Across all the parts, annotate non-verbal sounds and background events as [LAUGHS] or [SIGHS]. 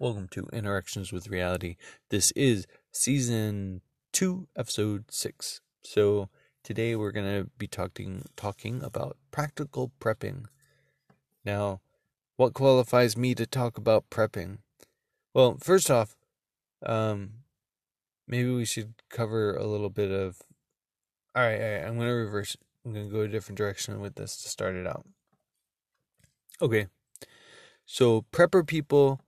Welcome to Interactions with Reality. This is season 2, episode 6. So, today we're going to be talking talking about practical prepping. Now, what qualifies me to talk about prepping? Well, first off, um maybe we should cover a little bit of all right, all right I'm going to reverse. I'm going to go a different direction with this to start it out. Okay. So, prepper people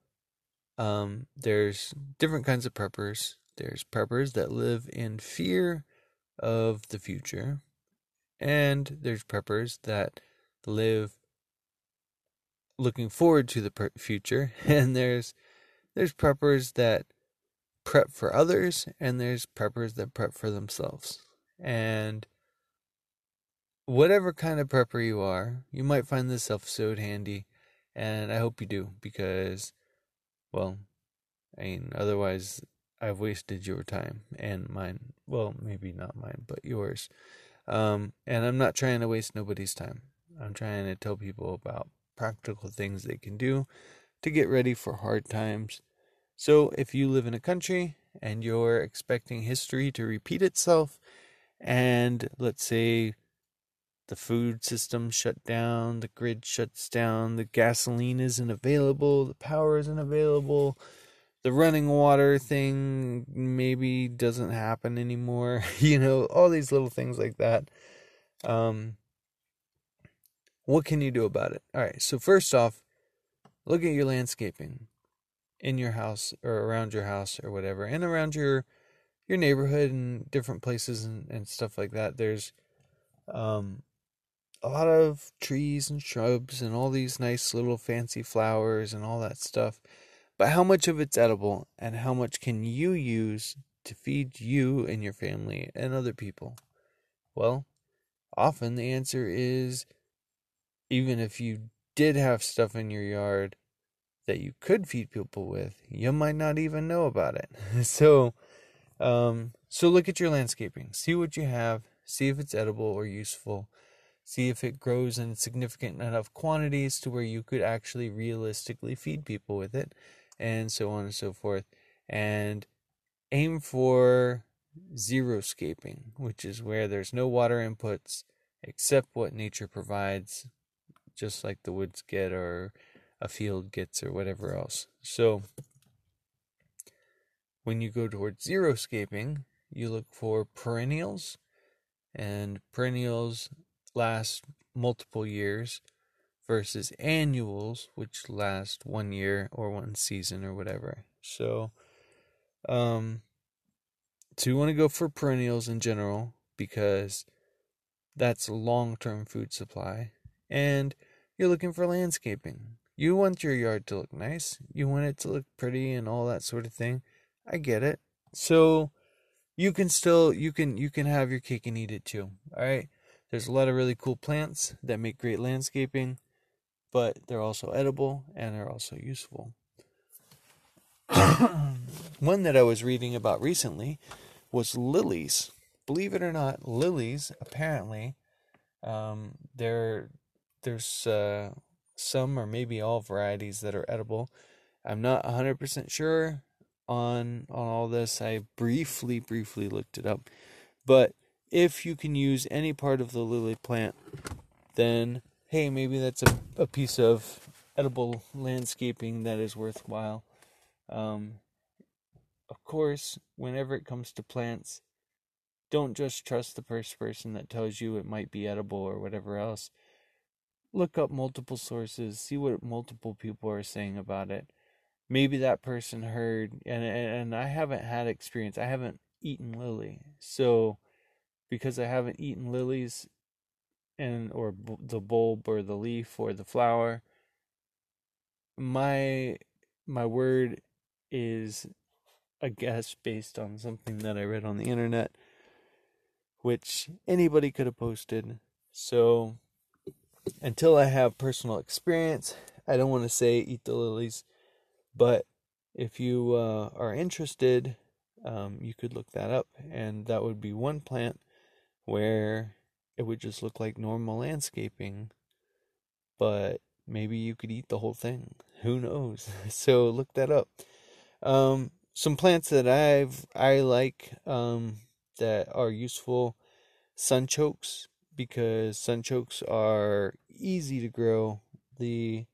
um, there's different kinds of preppers. There's preppers that live in fear of the future, and there's preppers that live looking forward to the future, [LAUGHS] and there's there's preppers that prep for others, and there's preppers that prep for themselves. And whatever kind of prepper you are, you might find this episode handy, and I hope you do because well, I mean, otherwise, I've wasted your time and mine. Well, maybe not mine, but yours. Um, and I'm not trying to waste nobody's time. I'm trying to tell people about practical things they can do to get ready for hard times. So, if you live in a country and you're expecting history to repeat itself, and let's say the food system shut down, the grid shuts down, the gasoline isn't available, the power isn't available, the running water thing maybe doesn't happen anymore, [LAUGHS] you know, all these little things like that. Um, what can you do about it? All right, so first off, look at your landscaping in your house or around your house or whatever, and around your your neighborhood and different places and, and stuff like that. There's um, a lot of trees and shrubs and all these nice little fancy flowers and all that stuff. But how much of it's edible and how much can you use to feed you and your family and other people? Well, often the answer is even if you did have stuff in your yard that you could feed people with, you might not even know about it. [LAUGHS] so, um, so look at your landscaping, see what you have, see if it's edible or useful see if it grows in significant enough quantities to where you could actually realistically feed people with it, and so on and so forth. And aim for xeriscaping, which is where there's no water inputs except what nature provides, just like the woods get or a field gets or whatever else. So when you go towards xeriscaping, you look for perennials, and perennials last multiple years versus annuals, which last one year or one season or whatever. So, um, so you want to go for perennials in general because that's long term food supply. And you're looking for landscaping. You want your yard to look nice. You want it to look pretty and all that sort of thing. I get it. So you can still you can you can have your cake and eat it too. All right. There's a lot of really cool plants that make great landscaping, but they're also edible and they're also useful. [COUGHS] One that I was reading about recently was lilies. Believe it or not, lilies apparently um, there there's uh, some or maybe all varieties that are edible. I'm not 100% sure on on all this. I briefly briefly looked it up. But if you can use any part of the lily plant, then hey, maybe that's a, a piece of edible landscaping that is worthwhile. Um, of course, whenever it comes to plants, don't just trust the first person that tells you it might be edible or whatever else. Look up multiple sources, see what multiple people are saying about it. Maybe that person heard, and and I haven't had experience. I haven't eaten lily, so because I haven't eaten lilies and or b- the bulb or the leaf or the flower. My my word is a guess based on something that I read on the internet which anybody could have posted. So until I have personal experience I don't want to say eat the lilies but if you uh, are interested um, you could look that up and that would be one plant where it would just look like normal landscaping, but maybe you could eat the whole thing. Who knows? [LAUGHS] So look that up. Um, some plants that I've I like um, that are useful sunchokes because sunchokes are easy to grow. The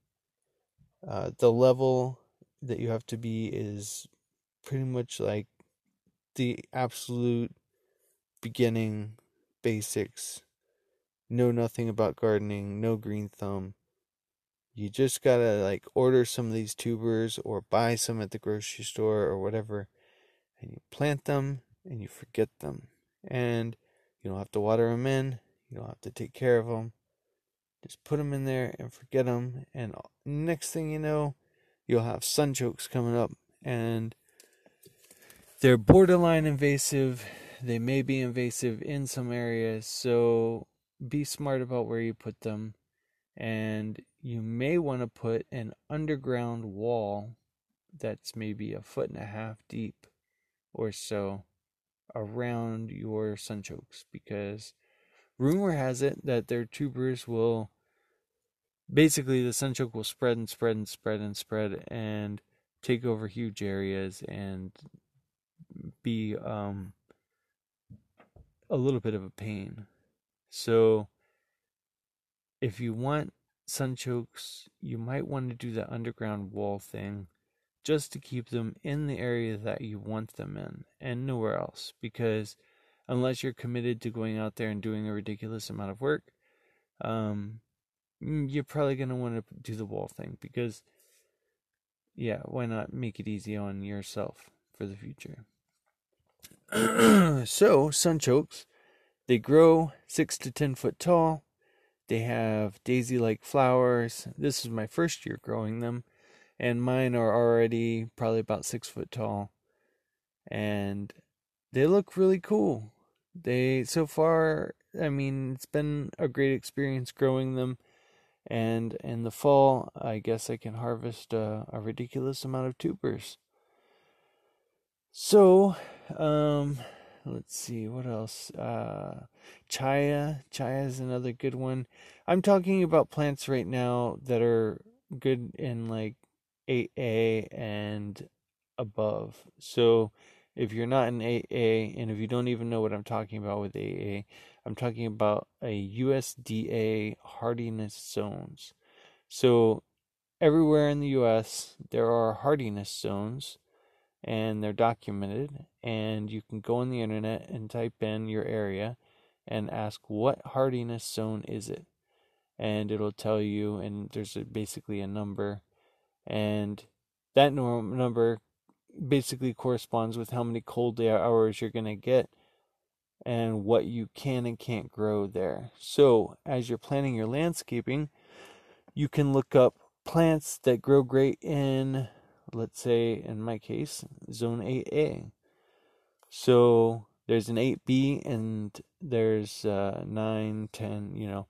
uh, the level that you have to be is pretty much like the absolute beginning basics. Know nothing about gardening, no green thumb. You just gotta like order some of these tubers or buy some at the grocery store or whatever, and you plant them and you forget them. And you don't have to water them in, you don't have to take care of them. Just put them in there and forget them. And next thing you know, you'll have sunchokes coming up. And they're borderline invasive. They may be invasive in some areas. So be smart about where you put them. And you may want to put an underground wall that's maybe a foot and a half deep or so around your sunchokes because rumor has it that their tubers will basically the sunchoke will spread and spread and spread and spread and take over huge areas and be um, a little bit of a pain. So if you want sunchokes, you might want to do the underground wall thing just to keep them in the area that you want them in and nowhere else because unless you're committed to going out there and doing a ridiculous amount of work, um, mm, you're probably going to want to do the wall thing because, yeah, why not make it easy on yourself for the future? [CLEARS THROAT] so, sunchokes, they grow six to ten foot tall. They have daisy like flowers. This is my first year growing them, and mine are already probably about six foot tall. And they look really cool they so far i mean it's been a great experience growing them and in the fall i guess i can harvest a, a ridiculous amount of tubers so um let's see what else? Uh chaya chaya is another good one. I'm talking about plants right now that are good in like 8a and above. So if you're not in 8A and if you don't even know what I'm talking about with 8A, I'm talking about a USDA hardiness zones. So everywhere in the US there are hardiness zones and they're documented and you can go on the internet and type in your area and ask what hardiness zone is it and it'll tell you and there's a, basically a number and that number basically corresponds with how many cold hours you're going to get and what you can and can't grow there. So, as you're planning your landscaping, you can look up plants that grow great in, let's say, in my case, zone 8A. So, there's an 8B and there's uh, 9, 10, you know,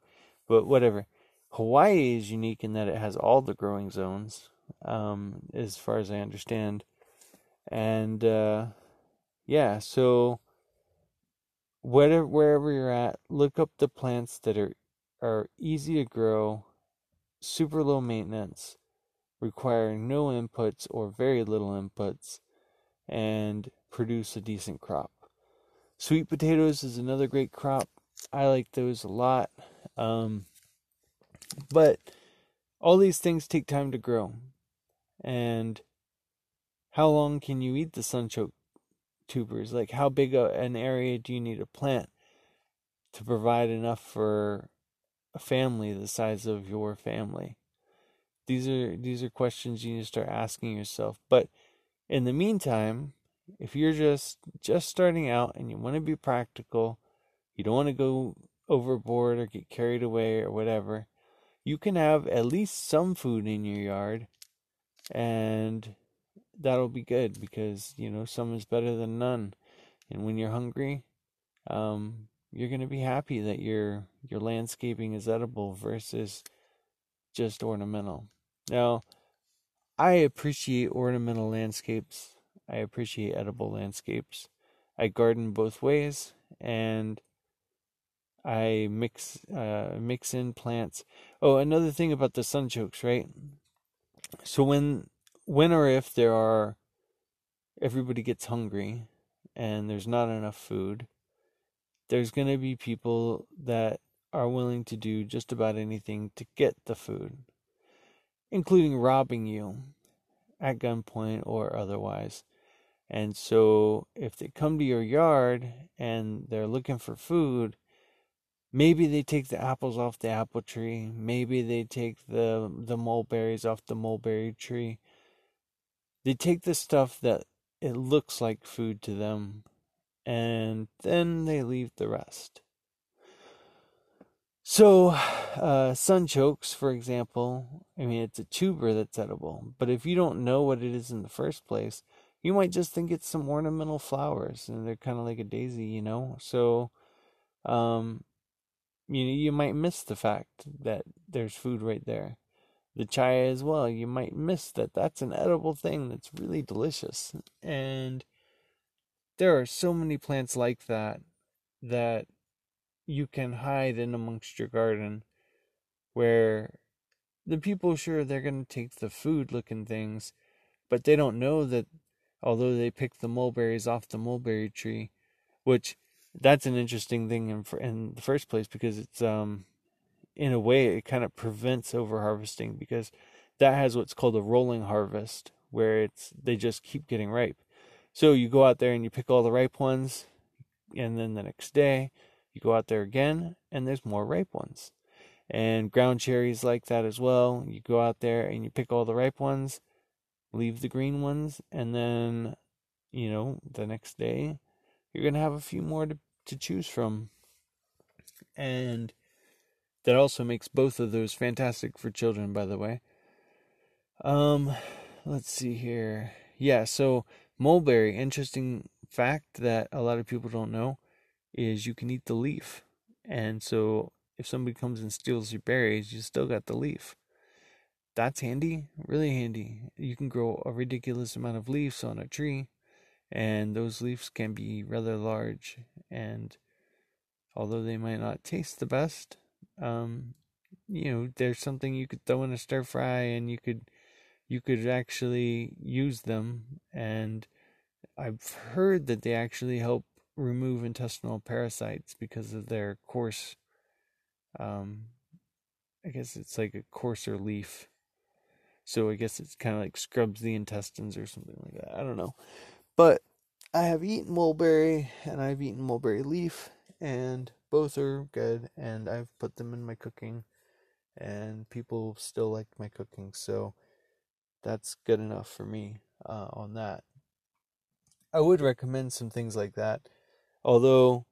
but whatever. Hawaii is unique in that it has all the growing zones, um, as far as I understand. And uh, yeah, so whatever wherever you're at, look up the plants that are are easy to grow, super low maintenance, require no inputs or very little inputs, and produce a decent crop. Sweet potatoes is another great crop. I like those a lot. Um, but all these things take time to grow. And how long can you eat the sunchoke tubers? Like, how big a, an area do you need to plant to provide enough for a family the size of your family? These are these are questions you need to start asking yourself. But in the meantime, if you're just just starting out and you want to be practical, you don't want to go overboard or get carried away or whatever, you can have at least some food in your yard and that'll be good because you know some is better than none and when you're hungry um, you're going to be happy that your your landscaping is edible versus just ornamental now i appreciate ornamental landscapes i appreciate edible landscapes i garden both ways and I mix uh, mix in plants. Oh, another thing about the sunchokes, right? So when when or if there are everybody gets hungry and there's not enough food, there's going to be people that are willing to do just about anything to get the food, including robbing you at gunpoint or otherwise. And so, if they come to your yard and they're looking for food, maybe they take the apples off the apple tree, maybe they take the the mulberries off the mulberry tree. They take the stuff that it looks like food to them, and then they leave the rest. So, uh, sunchokes, for example, I mean, it's a tuber that's edible, but if you don't know what it is in the first place, you might just think it's some ornamental flowers and they're kind of like a daisy, you know? So, um, you you might miss the fact that there's food right there. The chaya as well, you might miss that that's an edible thing that's really delicious. And there are so many plants like that that you can hide in amongst your garden where the people sure they're going to take the food looking things but they don't know that although they pick the mulberries off the mulberry tree which that's an interesting thing in, in the first place because it's um in a way it kind of prevents over harvesting because that has what's called a rolling harvest where it's they just keep getting ripe. So you go out there and you pick all the ripe ones and then the next day you go out there again, and there's more ripe ones. And ground cherries like that as well. You go out there and you pick all the ripe ones, leave the green ones, and then, you know, the next day, you're going to have a few more to, to choose from. And that also makes both of those fantastic for children, by the way. Um, let's see here. Yeah, so mulberry, interesting fact that a lot of people don't know is you can eat the leaf. And so if somebody comes and steals your berries, you still got the leaf. That's handy, really handy. You can grow a ridiculous amount of leaves on a tree, and those leaves can be rather large. And although they might not taste the best, um, you know, there's something you could throw in a stir fry, and you could you could actually use them. And I've heard that they actually help remove intestinal parasites because of their coarse um I guess it's like a coarser leaf. So I guess it's kind of like scrubs the intestines or something like that. I don't know. But I have eaten mulberry and I've eaten mulberry leaf and both are good and I've put them in my cooking and people still like my cooking. So that's good enough for me uh, on that. I would recommend some things like that Although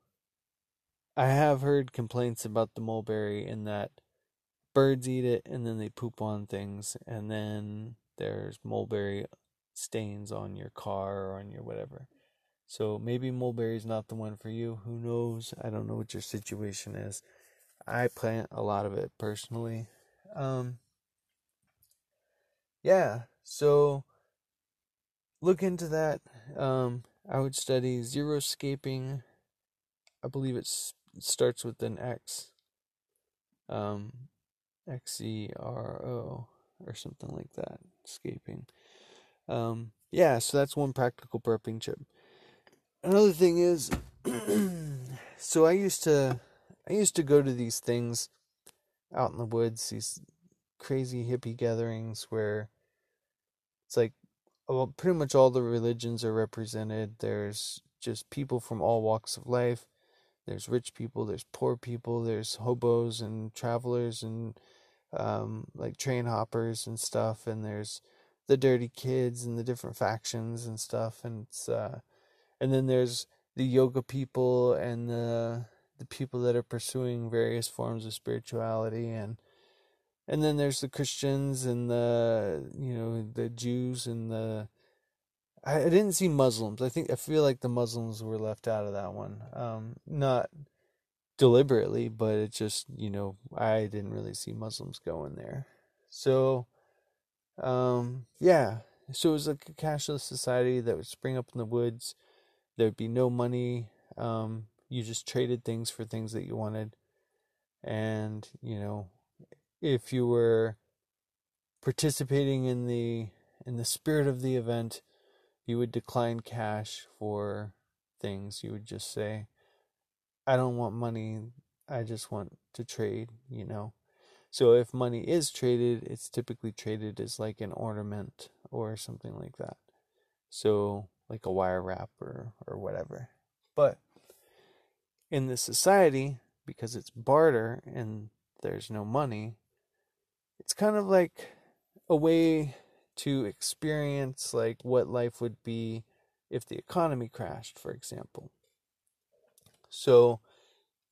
I have heard complaints about the mulberry in that birds eat it and then they poop on things and then there's mulberry stains on your car or on your whatever. So maybe mulberry is not the one for you. Who knows? I don't know what your situation is. I plant a lot of it personally. Um yeah, so look into that. Um I would study zero xeriscaping. I believe it starts with an X. Um, X E R O or something like that. Escaping. Um, yeah, so that's one practical burping chip. Another thing is, [CLEARS THROAT] so I used to, I used to go to these things out in the woods, these crazy hippie gatherings where it's like well, pretty much all the religions are represented. There's just people from all walks of life. There's rich people, there's poor people, there's hobos and travelers and um, like train hoppers and stuff, and there's the dirty kids and the different factions and stuff, and it's uh, and then there's the yoga people and the the people that are pursuing various forms of spirituality and and then there's the Christians and the you know the Jews and the I, I didn't see Muslims. I think I feel like the Muslims were left out of that one. Um, not deliberately, but it just you know I didn't really see Muslims going there. So, um, yeah. So it was like a cashless society that would spring up in the woods. There'd be no money. Um, you just traded things for things that you wanted. and you know if you were participating in the in the spirit of the event you would decline cash for things. You would just say i don't want money. I just want to trade you know? So if money is traded it's typically traded as like an ornament or something like that. So like a wire wrap or or whatever. But in this society because it's barter and there's no money, it's kind of like a way to experience like what life would be if the economy crashed, for example. So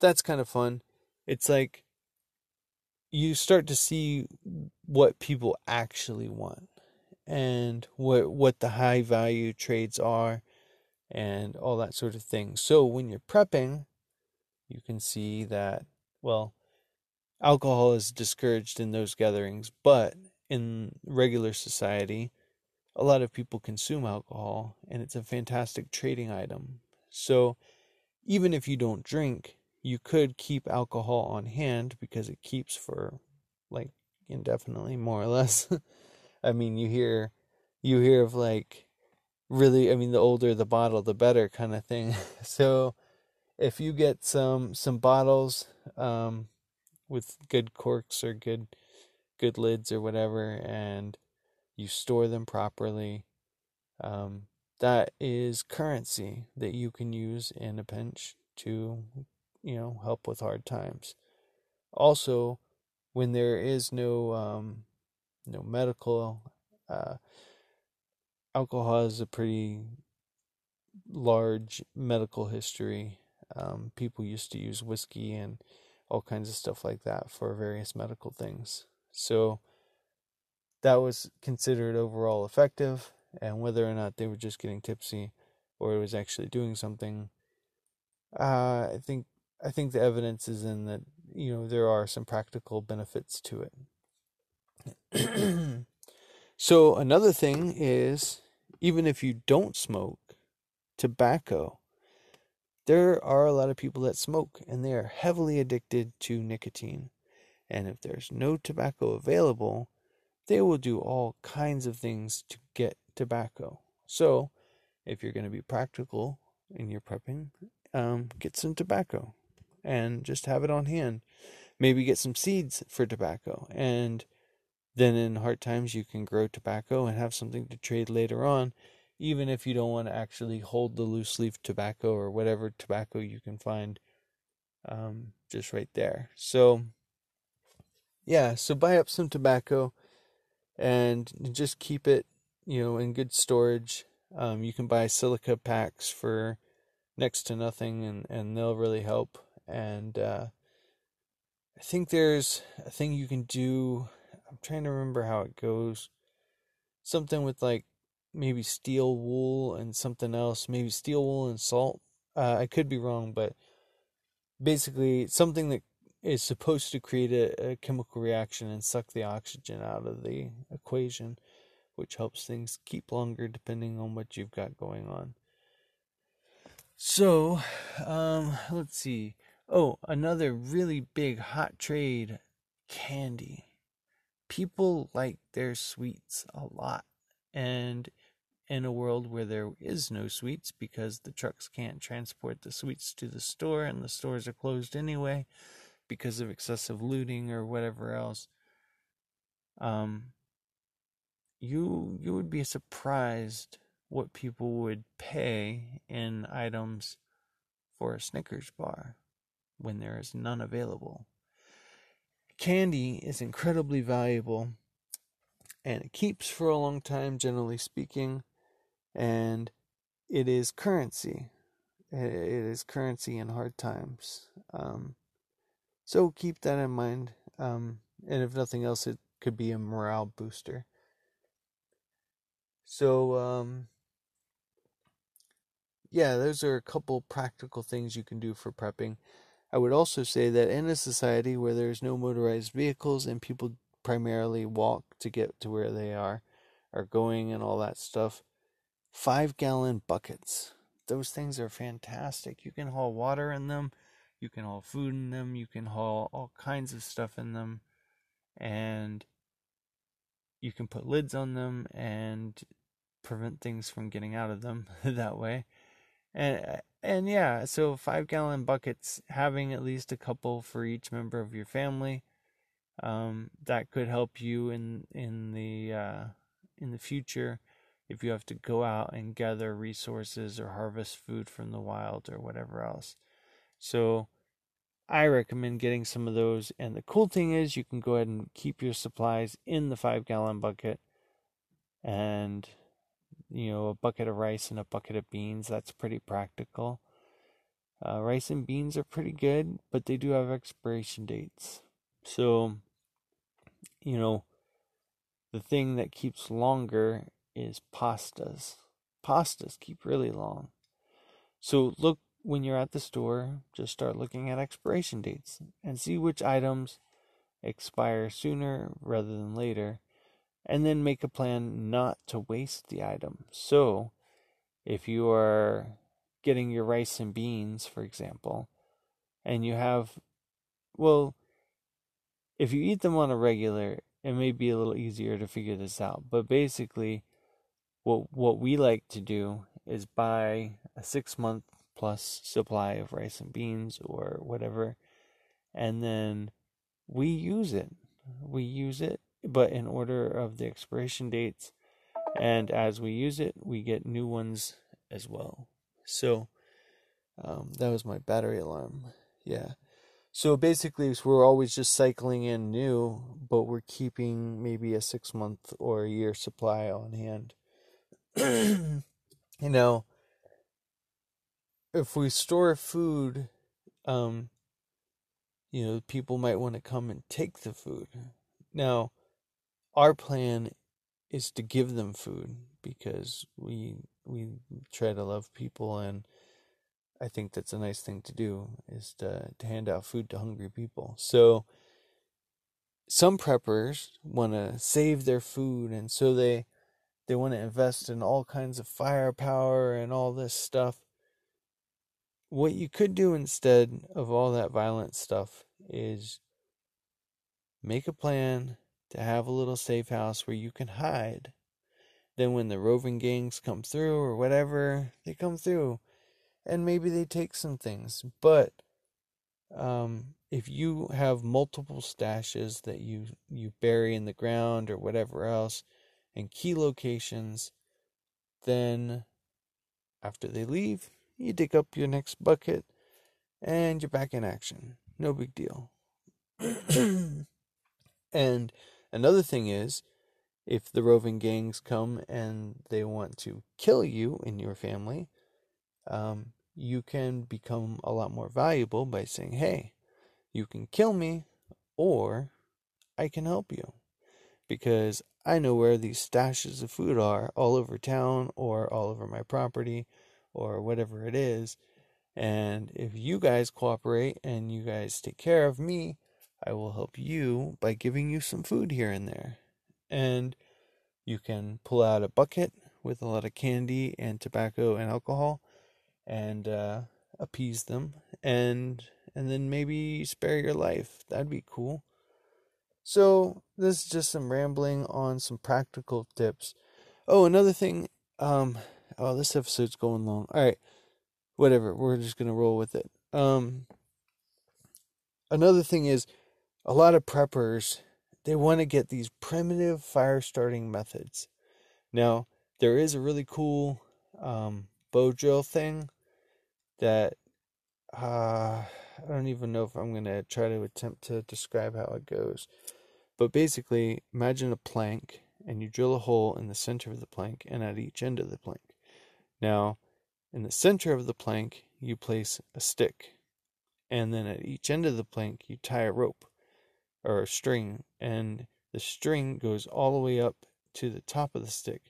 that's kind of fun. It's like you start to see what people actually want and what what the high value trades are and all that sort of thing. So when you're prepping, you can see that, well, alcohol is discouraged in those gatherings, but in regular society, a lot of people consume alcohol and it's a fantastic trading item. So even if you don't drink, you could keep alcohol on hand because it keeps for like indefinitely more or less. [LAUGHS] I mean, you hear you hear of like really I mean the older the bottle the better kind of thing. [LAUGHS] so if you get some some bottles um, with good corks or good good lids or whatever, and you store them properly, um, that is currency that you can use in a pinch to you know help with hard times. Also, when there is no um, no medical uh, alcohol has a pretty large medical history um, people used to use whiskey and all kinds of stuff like that for various medical things. So that was considered overall effective, and whether or not they were just getting tipsy or it was actually doing something, uh, I think I think the evidence is in that you know there are some practical benefits to it. [CLEARS THROAT] so another thing is even if you don't smoke tobacco there are a lot of people that smoke and they are heavily addicted to nicotine. And if there's no tobacco available, they will do all kinds of things to get tobacco. So, if you're going to be practical in your prepping, um, get some tobacco and just have it on hand. Maybe get some seeds for tobacco. And then in hard times, you can grow tobacco and have something to trade later on even if you don't want to actually hold the loose leaf tobacco or whatever tobacco you can find um, just right there. So, yeah, so buy up some tobacco and just keep it, you know, in good storage. Um, you can buy silica packs for next to nothing, and, and they'll really help. And uh, I think there's a thing you can do. I'm trying to remember how it goes. Something with like maybe steel wool and something else, maybe steel wool and salt. Uh, I could be wrong, but basically something that is supposed to create a, a, chemical reaction and suck the oxygen out of the equation, which helps things keep longer depending on what you've got going on. So, um, let's see. Oh, another really big hot trade candy. People like their sweets a lot. And in a world where there is no sweets because the trucks can't transport the sweets to the store and the stores are closed anyway because of excessive looting or whatever else um you you would be surprised what people would pay in items for a Snickers bar when there is none available. Candy is incredibly valuable and it keeps for a long time generally speaking and it is currency. It is currency in hard times. Um, so keep that in mind. Um, and if nothing else, it could be a morale booster. So, um, yeah, those are a couple practical things you can do for prepping. I would also say that in a society where there's no motorized vehicles and people primarily walk to get to where they are, are going and all that stuff, five gallon buckets. Those things are fantastic. You can haul water in them. You can haul food in them, you can haul all kinds of stuff in them, and you can put lids on them and prevent things from getting out of them [LAUGHS] that way. And and yeah, so 5 gallon buckets having at least a couple for each member of your family um, that could help you in in the uh, in the future if you have to go out and gather resources or harvest food from the wild or whatever else. So I recommend getting some of those. And the cool thing is, you can go ahead and keep your supplies in the five gallon bucket. And, you know, a bucket of rice and a bucket of beans. That's pretty practical. Uh, rice and beans are pretty good, but they do have expiration dates. So, you know, the thing that keeps longer is pastas. Pastas keep really long. So look when you're at the store, just start looking at expiration dates and see which items expire sooner rather than later, and then make a plan not to waste the item. So, if you are getting your rice and beans, for example, and you have, well, if you eat them on a regular, it may be a little easier to figure this out. But basically, what what we like to do is buy a six month plus supply of rice and beans or whatever, and then we use it. We use it, but in order of the expiration dates, and as we use it, we get new ones as well. So um, that was my battery alarm. Yeah. So basically, we're always just cycling in new, but we're keeping maybe a six month or a year supply on hand. [CLEARS THROAT] you know, if we store food, um, you know, people might want to come and take the food. Now, our plan is to give them food because we we try to love people and I think that's a nice thing to do is to to hand out food to hungry people. So some preppers want to save their food and so they they want to invest in all kinds of firepower and all this stuff what you could do instead of all that violent stuff is make a plan to have a little safe house where you can hide. Then, when the roving gangs come through or whatever, they come through and maybe they take some things. But um, if you have multiple stashes that you, you bury in the ground or whatever else in key locations, then after they leave, you dig up your next bucket, and you're back in action. No big deal. [CLEARS THROAT] and another thing is, if the roving gangs come and they want to kill you and your family, um, you can become a lot more valuable by saying, hey, you can kill me or I can help you. Because I know where these stashes of food are all over town or all over my property or whatever it is. And if you guys cooperate and you guys take care of me, I will help you by giving you some food here and there. And you can pull out a bucket with a lot of candy and tobacco and alcohol and uh, appease them and and then maybe spare your life. That'd be cool. So this is just some rambling on some practical tips. Oh, another thing, um, Oh, this episode's going long. All right, whatever. We're just gonna roll with it. Um, another thing is, a lot of preppers they want to get these primitive fire starting methods. Now, there is a really cool um, bow drill thing that uh, I don't even know if I'm gonna try to attempt to describe how it goes. But basically, imagine a plank and you drill a hole in the center of the plank and at each end of the plank. Now, in the center of the plank, you place a stick, and then at each end of the plank, you tie a rope or a string, and the string goes all the way up to the top of the stick,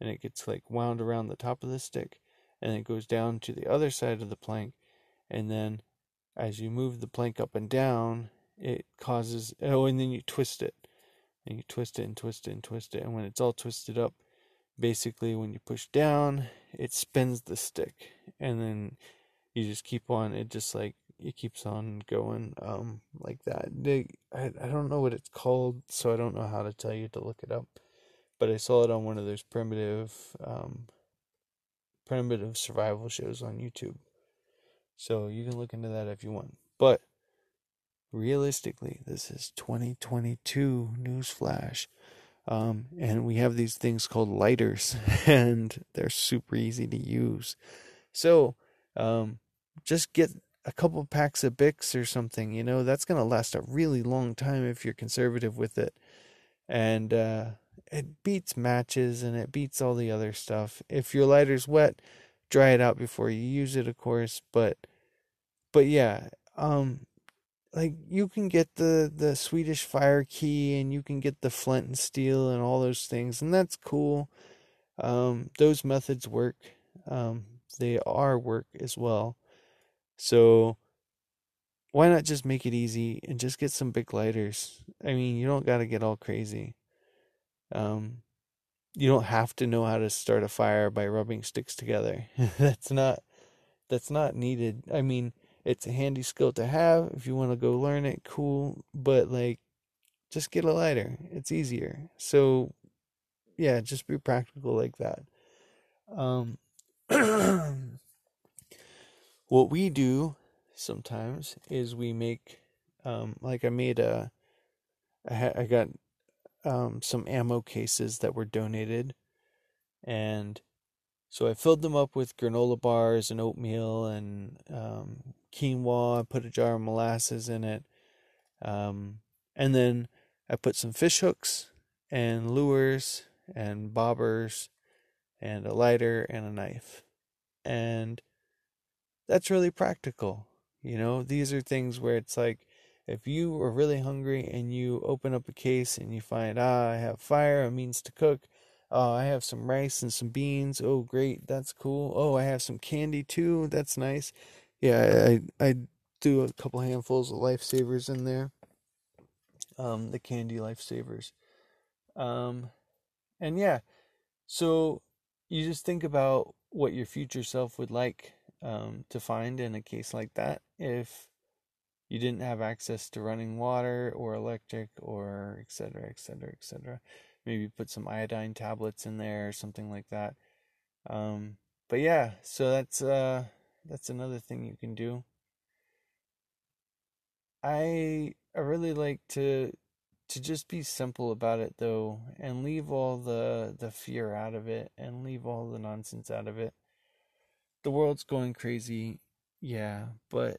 and it gets like wound around the top of the stick, and it goes down to the other side of the plank, and then as you move the plank up and down, it causes oh, and then you twist it, and you twist it and twist it and twist it, and when it's all twisted up, basically when you push down it spins the stick and then you just keep on it just like it keeps on going um like that. They, I I don't know what it's called, so I don't know how to tell you to look it up. But I saw it on one of those primitive um primitive survival shows on YouTube. So you can look into that if you want. But realistically, this is 2022 newsflash. Um, and we have these things called lighters, [LAUGHS] and they're super easy to use. So, um, just get a couple packs of Bics or something, you know, that's going to last a really long time if you're conservative with it. And uh, it beats matches and it beats all the other stuff. If your lighter's wet, dry it out before you use it, of course. But, but yeah, um, like you can get the the Swedish fire key and you can get the flint and steel and all those things, and that's cool. Um, those methods work. Um, they are work as well. So why not just make it easy and just get some big lighters? I mean, you don't got to get all crazy. Um, you don't have to know how to start a fire by rubbing sticks together. [LAUGHS] that's not that's not needed. I mean, it's a handy skill to have if you want to go learn it, cool, but like just get a lighter. It's easier. So yeah, just be practical like that. Um [CLEARS THROAT] what we do sometimes is we make um, like I made a I, ha- I got um, some ammo cases that were donated and so I filled them up with granola bars and oatmeal and um, quinoa. I put a jar of molasses in it. Um, and then I put some fish hooks and lures and bobbers and a lighter and a knife. And that's really practical. You know, these are things where it's like if you are really hungry and you open up a case and you find, ah, I have fire, a means to cook. Oh, I have some rice and some beans. Oh, great, that's cool. Oh, I have some candy too. That's nice. Yeah, I I do a couple handfuls of lifesavers in there. Um, the candy lifesavers. Um, and yeah, so you just think about what your future self would like um, to find in a case like that if you didn't have access to running water or electric or etc etc etc maybe put some iodine tablets in there or something like that um, but yeah so that's uh that's another thing you can do i i really like to to just be simple about it though and leave all the the fear out of it and leave all the nonsense out of it the world's going crazy, yeah, but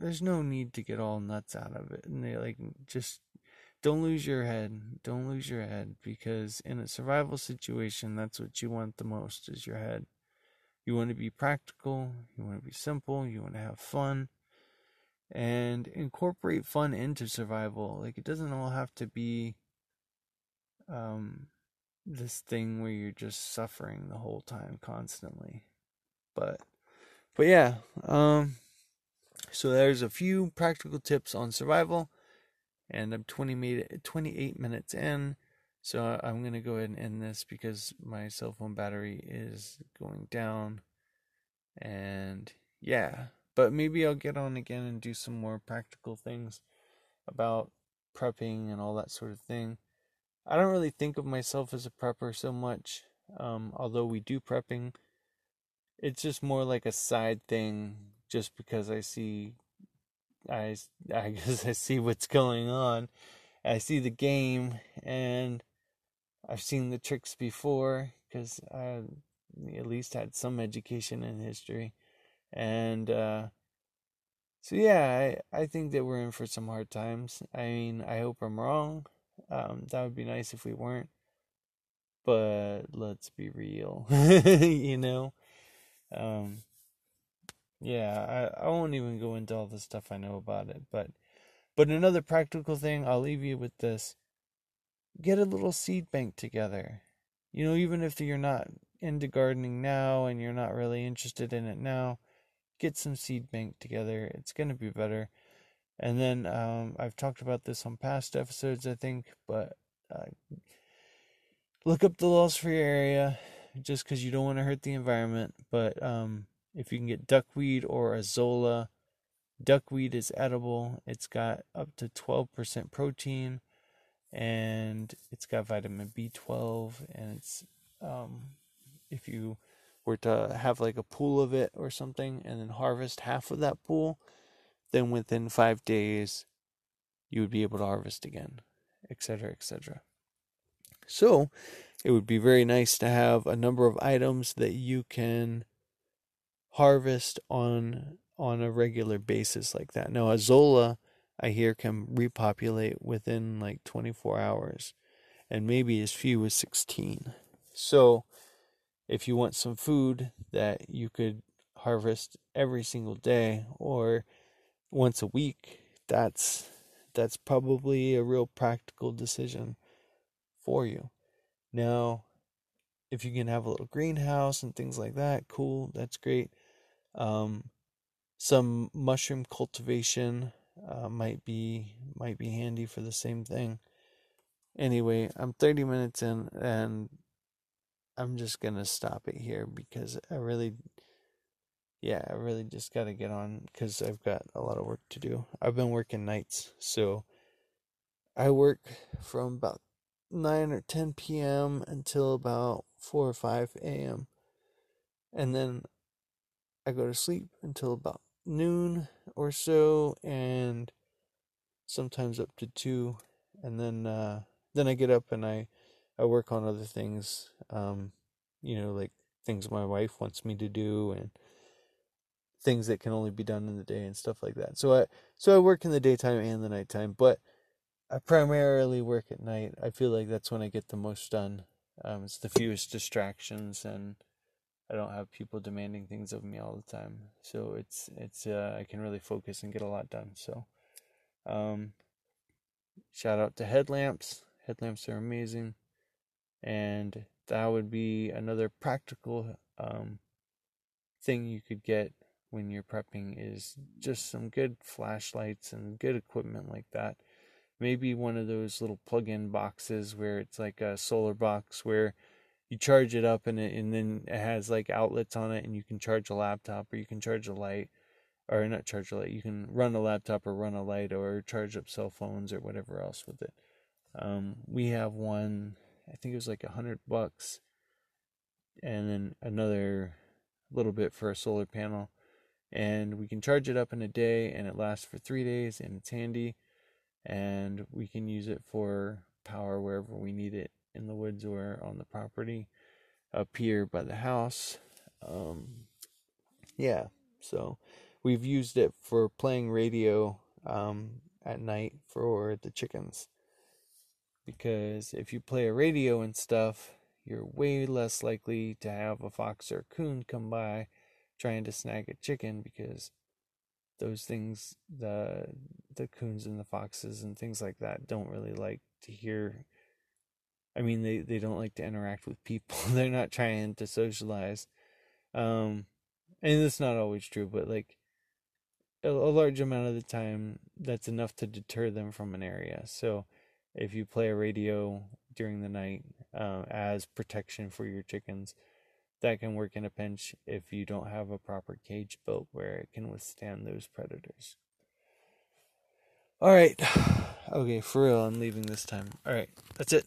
there's no need to get all nuts out of it. And they like just don't lose your head. Don't lose your head because in a survival situation, that's what you want the most is your head. You want to be practical, you want to be simple, you want to have fun and incorporate fun into survival. Like it doesn't all have to be um this thing where you're just suffering the whole time constantly. But but yeah, um so there's a few practical tips on survival and I'm 20 made 28 minutes in. So I'm going to go ahead and end this because my cell phone battery is going down. And yeah, but maybe I'll get on again and do some more practical things about prepping and all that sort of thing. I don't really think of myself as a prepper so much, um, although we do prepping it's just more like a side thing just because I see I [LAUGHS] I guess I see what's going on. I see the game and I've seen the tricks before cuz I at least had some education in history. And uh so yeah, I, I think that we're in for some hard times. I mean, I hope I'm wrong. Um, that would be nice if we weren't. But let's be real. [LAUGHS] you know? Um, yeah, I, I won't even go into all the stuff I know about it, but but another practical thing, I'll leave you with this. Get a little seed bank together. You know, even if you're not into gardening now and you're not really interested in it now, get some seed bank together. It's going to be better. And then um, I've talked about this on past episodes, I think, but uh, look up the laws for your area just because you don't want to hurt the environment. But um, if you can get duckweed or azolla, Duckweed is edible. It's got up to 12% protein and it's got vitamin B12 and it's um, if you were to have like a pool of it or something and then harvest half of that pool, then within 5 days you would be able to harvest again, etc., etc. So, it would be very nice to have a number of items that you can harvest on on a regular basis like that. Now, Azolla, I hear, can repopulate within like 24 hours and maybe as few as 16. So, if you want some food that you could harvest every single day or once a week, that's that's probably a real practical decision for you. Now, if you can have a little greenhouse and things like that, cool, that's great. Um, some mushroom cultivation uh, might be might be handy for the same thing. Anyway, I'm 30 minutes in and I'm just gonna stop it here because I really, yeah, I really just gotta get on because I've got a lot of work to do. I've been working nights, so I work from about 9 or 10 p.m. until about 4 or 5 a.m. And then I go to sleep until about noon or so and sometimes up to 2 and then uh, then I get up and I I work on other things um, you know like things my wife wants me to do and things that can only be done in the day and stuff like that. So I so I work in the daytime and the nighttime, but I primarily work at night. I feel like that's when I get the most done. Um, it's the fewest distractions, and I don't have people demanding things of me all the time. So it's it's uh, I can really focus and get a lot done. So, um, shout out to headlamps. Headlamps are amazing, and that would be another practical um, thing you could get when you're prepping is just some good flashlights and good equipment like that maybe one of those little plug-in boxes where it's like a solar box where you charge it up and it, and then it has like outlets on it and you can charge a laptop or you can charge a light or not charge a light you can run a laptop or run a light or charge up cell phones or whatever else with it. Um, we have one i think it was like a hundred bucks and then another little bit for a solar panel. And we can charge it up in a day and it lasts for three days and it's handy. And we can use it for power wherever we need it in the woods or on the property up here by the house. Um, yeah, so we've used it for playing radio um, at night for the chickens. Because if you play a radio and stuff, you're way less likely to have a fox or a coon come by trying to snag a chicken because those things the the coons and the foxes and things like that don't really like to hear i mean they they don't like to interact with people [LAUGHS] they're not trying to socialize um and that's not always true but like a, a large amount of the time that's enough to deter them from an area so if you play a radio during the night uh, as protection for your chickens that can work in a pinch if you don't have a proper cage built where it can withstand those predators. All right. [SIGHS] Okay, for real, I'm leaving this time. All right, that's it.